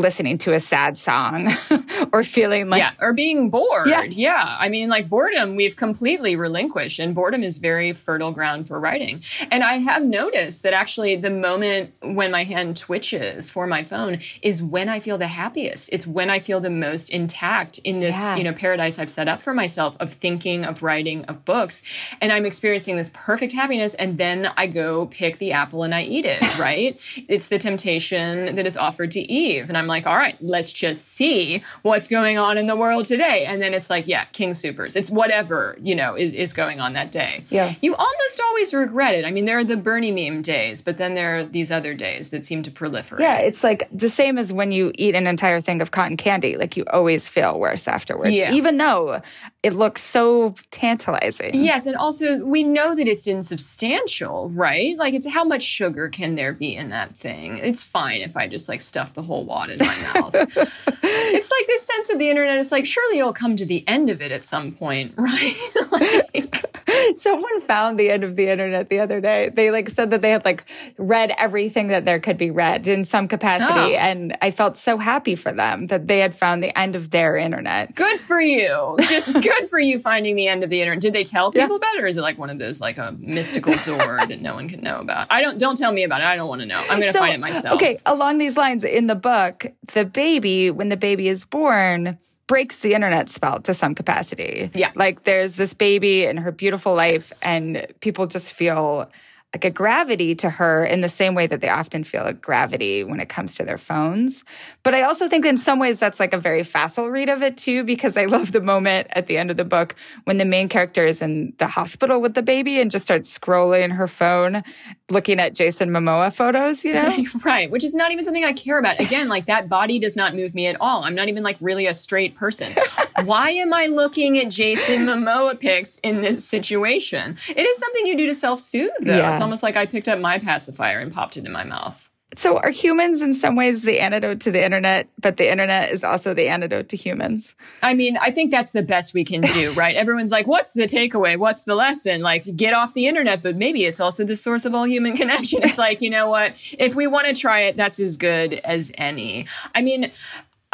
listening to a sad song or feeling like yeah or being bored. Yes. yeah. I mean like boredom we've completely relinquished and boredom is very fertile ground for writing. And i have noticed that actually the moment when my hand twitches for my phone is when i feel the happiest. It's when i feel the most intact in this yeah. you know paradise i've set up for myself of thinking of writing of books. And i'm experiencing this perfect happiness and then i go pick the apple and i eat it right? It's the temptation that is offered to eve and I'm like, all right, let's just see what's going on in the world today. And then it's like, yeah, King Soopers. It's whatever, you know, is, is going on that day. Yeah. You almost always regret it. I mean, there are the Bernie meme days, but then there are these other days that seem to proliferate. Yeah, it's like the same as when you eat an entire thing of cotton candy. Like you always feel worse afterwards. Yeah. Even though it looks so tantalizing. Yes, and also we know that it's insubstantial, right? Like it's how much sugar can there be in that thing? It's fine if I just like stuff the whole in my mouth. it's like this sense of the internet. It's like surely you'll come to the end of it at some point, right? like, Someone found the end of the internet the other day. They like said that they had like read everything that there could be read in some capacity. Oh. And I felt so happy for them that they had found the end of their internet. Good for you. Just good for you finding the end of the internet. Did they tell people yeah. about it or is it like one of those like a mystical door that no one can know about? I don't don't tell me about it. I don't want to know. I'm gonna so, find it myself. Okay, along these lines, in the book, the baby, when the baby is born, breaks the internet spell to some capacity. Yeah. Like there's this baby and her beautiful life, yes. and people just feel like a gravity to her in the same way that they often feel a gravity when it comes to their phones. But I also think in some ways that's like a very facile read of it too, because I love the moment at the end of the book when the main character is in the hospital with the baby and just starts scrolling her phone, looking at Jason Momoa photos, you know? right. Which is not even something I care about. Again, like that body does not move me at all. I'm not even like really a straight person. Why am I looking at Jason Momoa pics in this situation? It is something you do to self soothe though. Yeah. It's almost like I picked up my pacifier and popped it in my mouth. So, are humans in some ways the antidote to the internet, but the internet is also the antidote to humans? I mean, I think that's the best we can do, right? Everyone's like, what's the takeaway? What's the lesson? Like, get off the internet, but maybe it's also the source of all human connection. It's like, you know what? If we want to try it, that's as good as any. I mean,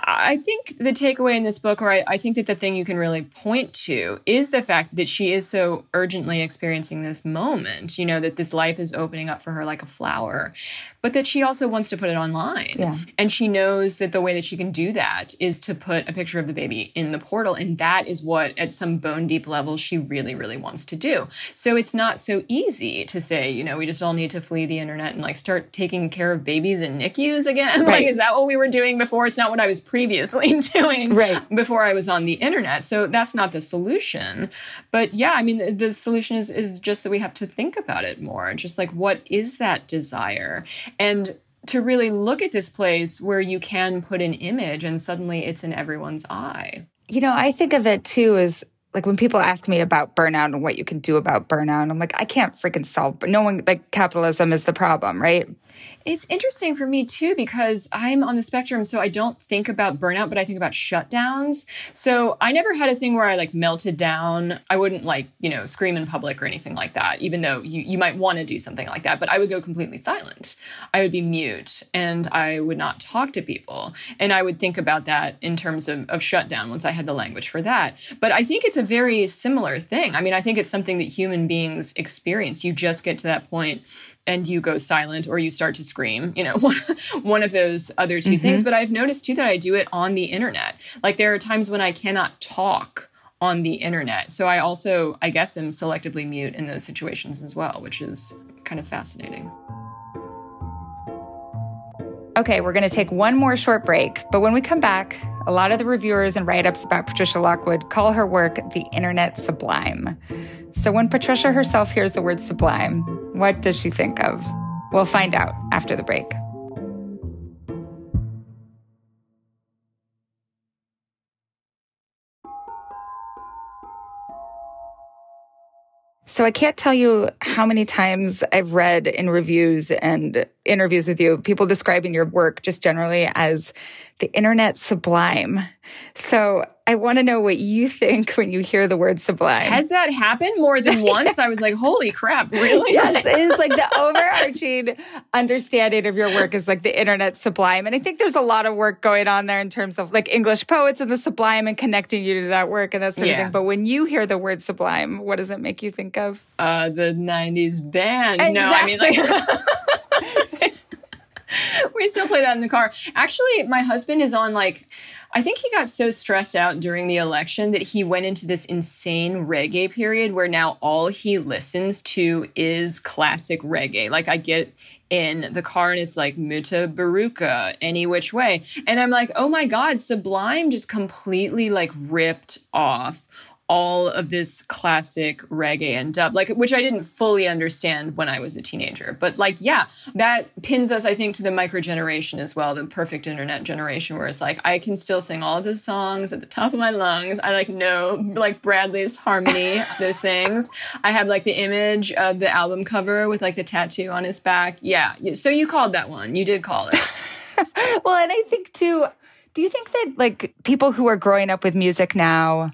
I think the takeaway in this book, or I, I, think that the thing you can really point to, is the fact that she is so urgently experiencing this moment, you know, that this life is opening up for her like a flower, but that she also wants to put it online. Yeah. And she knows that the way that she can do that is to put a picture of the baby in the portal. And that is what, at some bone deep level, she really, really wants to do. So it's not so easy to say, you know, we just all need to flee the internet and like start taking care of babies in NICUs again. Right. like, is that what we were doing before? It's not what I was previously doing right. before I was on the internet. So that's not the solution. But yeah, I mean, the, the solution is is just that we have to think about it more. Just like what is that desire? And to really look at this place where you can put an image and suddenly it's in everyone's eye. You know, I think of it too as like when people ask me about burnout and what you can do about burnout, I'm like, I can't freaking solve, but no one, like capitalism is the problem, right? It's interesting for me too because I'm on the spectrum, so I don't think about burnout, but I think about shutdowns. So I never had a thing where I like melted down. I wouldn't like, you know, scream in public or anything like that, even though you, you might want to do something like that, but I would go completely silent. I would be mute and I would not talk to people. And I would think about that in terms of, of shutdown once I had the language for that. But I think it's a very similar thing. I mean, I think it's something that human beings experience. You just get to that point and you go silent or you start to scream, you know, one of those other 2 mm-hmm. things. But I've noticed too that I do it on the internet. Like there are times when I cannot talk on the internet. So I also, I guess, am selectively mute in those situations as well, which is kind of fascinating. Okay, we're going to take one more short break, but when we come back, a lot of the reviewers and write ups about Patricia Lockwood call her work the internet sublime. So when Patricia herself hears the word sublime, what does she think of? We'll find out after the break. So I can't tell you how many times I've read in reviews and interviews with you people describing your work just generally as the internet sublime. So I want to know what you think when you hear the word sublime. Has that happened more than once? I was like, holy crap, really? yes, it is like the overarching understanding of your work is like the internet sublime. And I think there's a lot of work going on there in terms of like English poets and the sublime and connecting you to that work and that sort yeah. of thing. But when you hear the word sublime, what does it make you think of? Uh, the 90s band. Exactly. No, I mean, like. we still play that in the car. Actually, my husband is on like I think he got so stressed out during the election that he went into this insane reggae period where now all he listens to is classic reggae. Like I get in the car and it's like Mutabaruka, any which way. And I'm like, oh my God, Sublime just completely like ripped off all of this classic reggae and dub, like which I didn't fully understand when I was a teenager. But like, yeah, that pins us, I think, to the micro generation as well, the perfect internet generation, where it's like I can still sing all of those songs at the top of my lungs. I like know like Bradley's harmony to those things. I have like the image of the album cover with like the tattoo on his back. Yeah. So you called that one. You did call it. well, and I think too, do you think that like people who are growing up with music now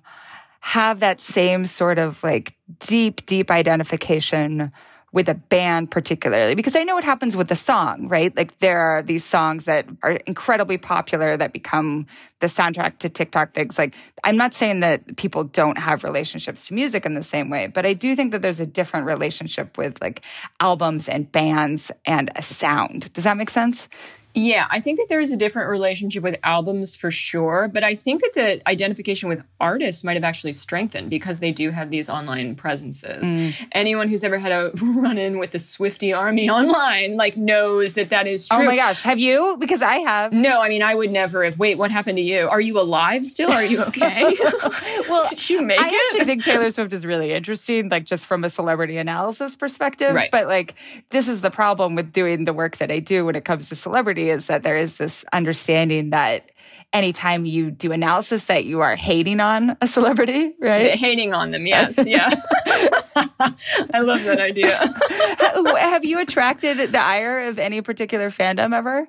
have that same sort of like deep, deep identification with a band particularly because I know what happens with the song, right? Like there are these songs that are incredibly popular that become the soundtrack to TikTok things. Like I'm not saying that people don't have relationships to music in the same way, but I do think that there's a different relationship with like albums and bands and a sound. Does that make sense? Yeah, I think that there is a different relationship with albums for sure, but I think that the identification with artists might have actually strengthened because they do have these online presences. Mm. Anyone who's ever had a run in with the Swifty army online like knows that that is true. Oh my gosh, have you? Because I have. No, I mean I would never have. Wait, what happened to you? Are you alive still? Are you okay? well, did you make I it? I actually think Taylor Swift is really interesting, like just from a celebrity analysis perspective. Right. But like this is the problem with doing the work that I do when it comes to celebrity is that there is this understanding that anytime you do analysis that you are hating on a celebrity, right? Hating on them, yes, yeah. I love that idea. Have you attracted the ire of any particular fandom ever?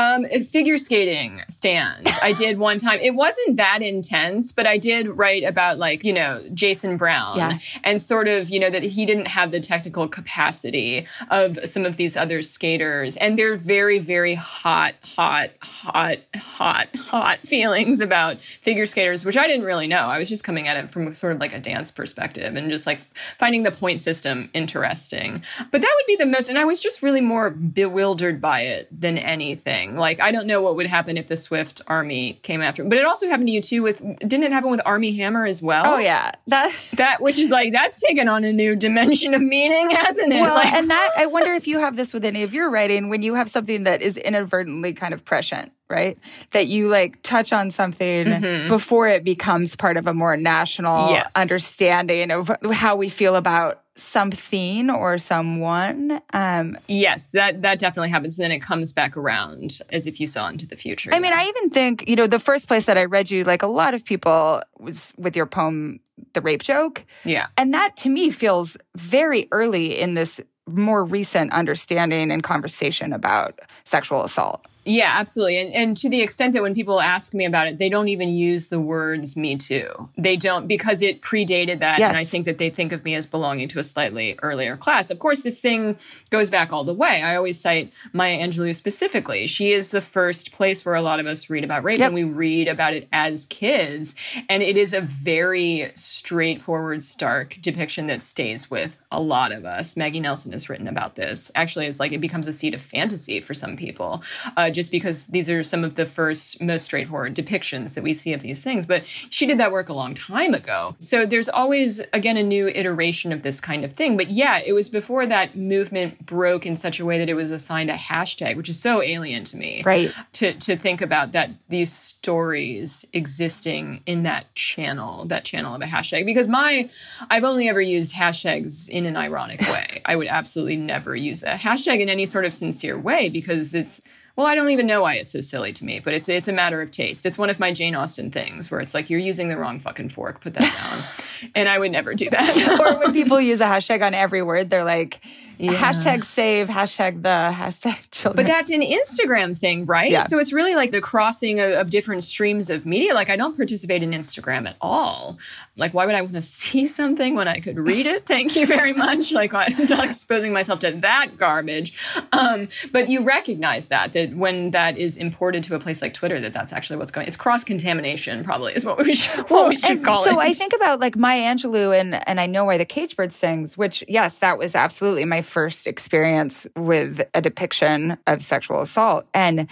Um, figure skating stands. I did one time. It wasn't that intense, but I did write about like, you know, Jason Brown yeah. and sort of, you know, that he didn't have the technical capacity of some of these other skaters. And they're very, very hot, hot, hot, hot, hot feelings about figure skaters, which I didn't really know. I was just coming at it from sort of like a dance perspective and just like finding the point system interesting. But that would be the most, and I was just really more bewildered by it than anything thing. Like I don't know what would happen if the Swift army came after. But it also happened to you too with didn't it happen with Armie Hammer as well? Oh yeah. That that which is like that's taken on a new dimension of meaning, hasn't it? Well, like, and that I wonder if you have this with any of your writing when you have something that is inadvertently kind of prescient right? That you like touch on something mm-hmm. before it becomes part of a more national yes. understanding of how we feel about something or someone. Um, yes, that that definitely happens. Then it comes back around as if you saw into the future. I yeah. mean, I even think you know the first place that I read you, like a lot of people, was with your poem, "The Rape Joke." Yeah, and that to me feels very early in this more recent understanding and conversation about sexual assault. Yeah, absolutely. And, and to the extent that when people ask me about it, they don't even use the words me too. They don't because it predated that. Yes. And I think that they think of me as belonging to a slightly earlier class. Of course, this thing goes back all the way. I always cite Maya Angelou specifically. She is the first place where a lot of us read about rape yep. and we read about it as kids. And it is a very straightforward, stark depiction that stays with a lot of us. Maggie Nelson has written about this. Actually, it's like it becomes a seed of fantasy for some people. Uh, just because these are some of the first, most straightforward depictions that we see of these things. But she did that work a long time ago. So there's always, again, a new iteration of this kind of thing. But yeah, it was before that movement broke in such a way that it was assigned a hashtag, which is so alien to me. Right. To, to think about that these stories existing in that channel, that channel of a hashtag. Because my, I've only ever used hashtags in an ironic way. I would absolutely never use a hashtag in any sort of sincere way because it's well, I don't even know why it's so silly to me, but it's it's a matter of taste. It's one of my Jane Austen things where it's like you're using the wrong fucking fork. Put that down. and I would never do that. or when people use a hashtag on every word, they're like yeah. hashtag save, hashtag the, hashtag children. But that's an Instagram thing, right? Yeah. So it's really like the crossing of, of different streams of media. Like I don't participate in Instagram at all. Like why would I want to see something when I could read it? Thank you very much. Like I'm not exposing myself to that garbage. Um, but you recognize that that when that is imported to a place like Twitter, that that's actually what's going. It's cross contamination, probably is what we should, what well, we should call so it. So I think about like Maya Angelou and and I know why the cage bird sings, which yes, that was absolutely my first experience with a depiction of sexual assault. And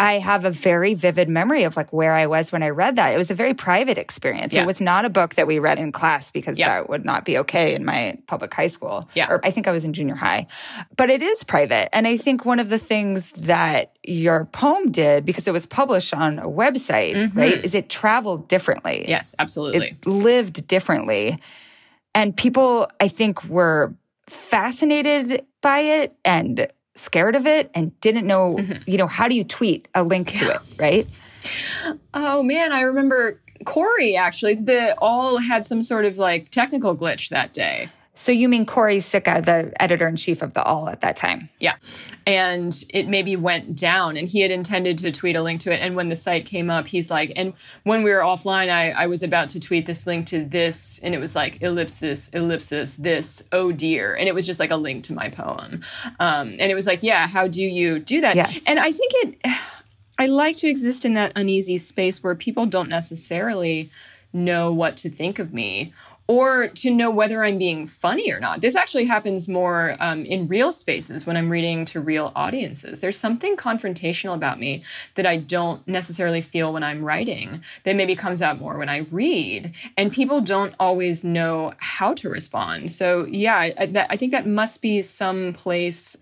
I have a very vivid memory of like where I was when I read that. It was a very private experience. Yeah. It was not a book that we read in class because yeah. that would not be okay in my public high school. Yeah. Or I think I was in junior high. But it is private. And I think one of the things that your poem did, because it was published on a website, mm-hmm. right, is it traveled differently. Yes, absolutely. It lived differently. And people, I think, were fascinated by it and scared of it and didn't know, mm-hmm. you know, how do you tweet a link to it, right? Oh man, I remember Choire actually, the Awl had some sort of like technical glitch that day. So you mean Choire Sicha, the editor in chief of the Awl at that time? Yeah. And it maybe went down and he had intended to tweet a link to it. And when the site came up, he's like, and when we were offline, I, I was about to tweet this link to this, and it was like ellipsis, ellipsis, this, oh dear. And it was just like a link to my poem. Um, and it was like, yeah, how do you do that? Yes. And I think it, I like to exist in that uneasy space where people don't necessarily know what to think of me or to know whether I'm being funny or not. This actually happens more um, in real spaces when I'm reading to real audiences. There's something confrontational about me that I don't necessarily feel when I'm writing that maybe comes out more when I read. And people don't always know how to respond. So, yeah, I, that, I think that must be some place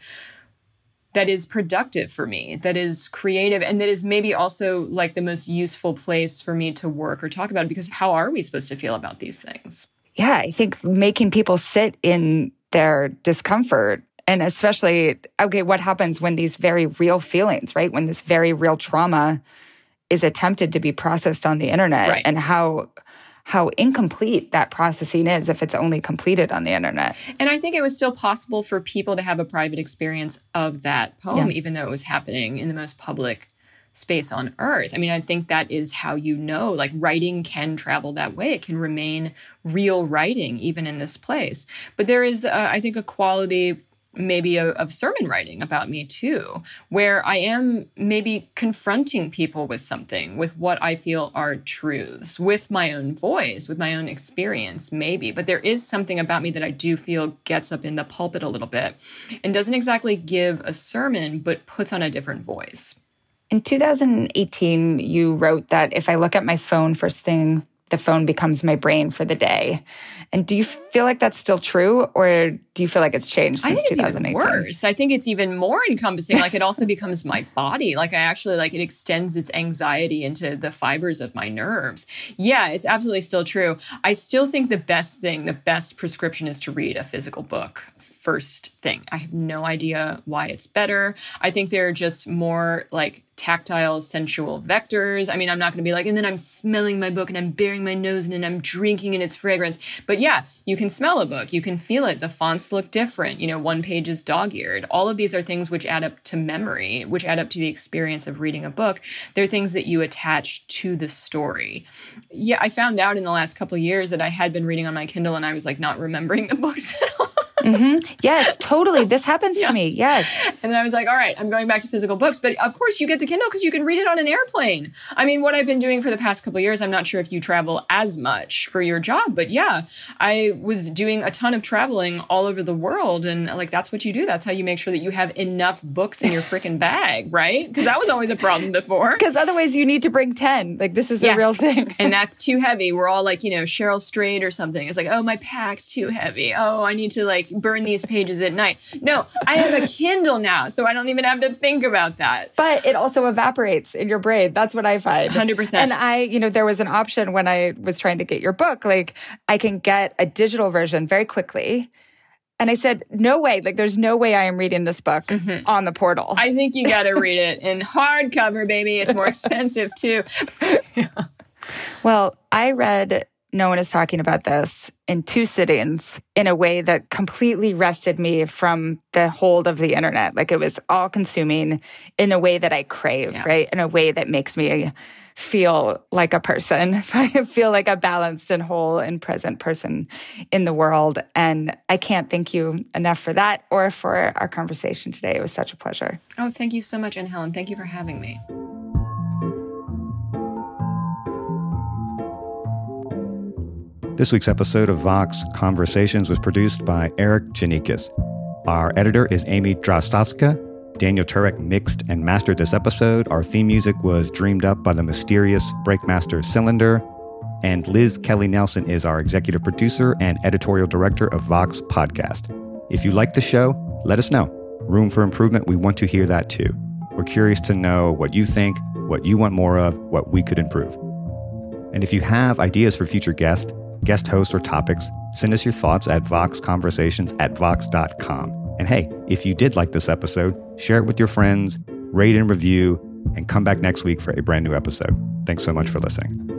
that is productive for me, that is creative, and that is maybe also like the most useful place for me to work or talk about it because how are we supposed to feel about these things? Yeah, I think making people sit in their discomfort and especially, okay, what happens when these very real feelings, right? When this very real trauma is attempted to be processed on the internet right. and how how incomplete that processing is if it's only completed on the internet. And I think it was still possible for people to have a private experience of that poem, Yeah. even though it was happening in the most public space on earth. I mean, I think that is how you know, like, writing can travel that way. It can remain real writing, even in this place. But there is, uh, I think, a quality maybe of, of sermon writing about me too, where I am maybe confronting people with something, with what I feel are truths, with my own voice, with my own experience, maybe. But there is something about me that I do feel gets up in the pulpit a little bit and doesn't exactly give a sermon, but puts on a different voice. In 2018, you wrote that if I look at my phone first thing, the phone becomes my brain for the day. And do you feel like that's still true, or do you feel like it's changed I think it's even worse. I think it's even more encompassing. Like it also becomes my body. Like I actually like it extends its anxiety into the fibers of my nerves. Yeah, it's absolutely still true. I still think the best thing, the best prescription is to read a physical book first thing. I have no idea why it's better. I think there are just more like tactile, sensual vectors. I mean, I'm not going to be like, and then I'm smelling my book and I'm burying my nose in and I'm drinking in its fragrance. But yeah, you can smell a book, you can feel it. The fonts look different. You know, one page is dog eared. All of these are things which add up to memory, which add up to the experience of reading a book. They're things that you attach to the story. Yeah, I found out in the last couple years that I had been reading on my Kindle and I was like not remembering the books at all. Mm-hmm. Yes, totally. This happens Yeah. to me. Yes. And then I was like, all right, I'm going back to physical books. But of course, you get the Kindle because you can read it on an airplane. I mean, what I've been doing for the past couple of years, I'm not sure if you travel as much for your job, but yeah, I was doing a ton of traveling all over the world. And like, that's what you do. That's how you make sure that you have enough books in your freaking bag, right? Because that was always a problem before. Because otherwise, you need to bring 10. Like, this is Yes. a real thing. and that's too heavy. We're all like, you know, Cheryl Strayed or something. It's like, oh, my pack's too heavy. Oh, I need to like burn these pages at night. No, I have a Kindle now, so I don't even have to think about that. but it also evaporates in your brain. That's what I find. 100%. And I, you know, there was an option when I was trying to get your book, like I can get a digital version very quickly. And I said, no way. Like, there's no way I am reading this book on the portal. Mm-hmm. I think you got to read it in hardcover, baby. It's more expensive too. Well, I read No One is Talking About This in two sittings in a way that completely wrested me from the hold of the internet. Like it was all consuming in a way that I crave, Yeah. right? In a way that makes me feel like a person, I feel like a balanced and whole and present person in the world. And I can't thank you enough for that or for our conversation today. It was such a pleasure. Oh, thank you so much, Anne Helen. Thank you for having me. This week's episode of Vox Conversations was produced by Erikk Geannikis. Our editor is Amy Drozdowska. Daniel Turek mixed and mastered this episode. Our theme music was dreamed up by the mysterious Breakmaster Cylinder. And Liz Kelly Nelson is our executive producer and editorial director of Vox Podcast. If you like the show, let us know. Room for improvement, we want to hear that too. We're curious to know what you think, what you want more of, what we could improve. And if you have ideas for future guests, guest hosts, or topics, send us your thoughts at voxconversations at vox.com. And hey, if you did like this episode, share it with your friends, rate and review, and come back next week for a brand new episode. Thanks so much for listening.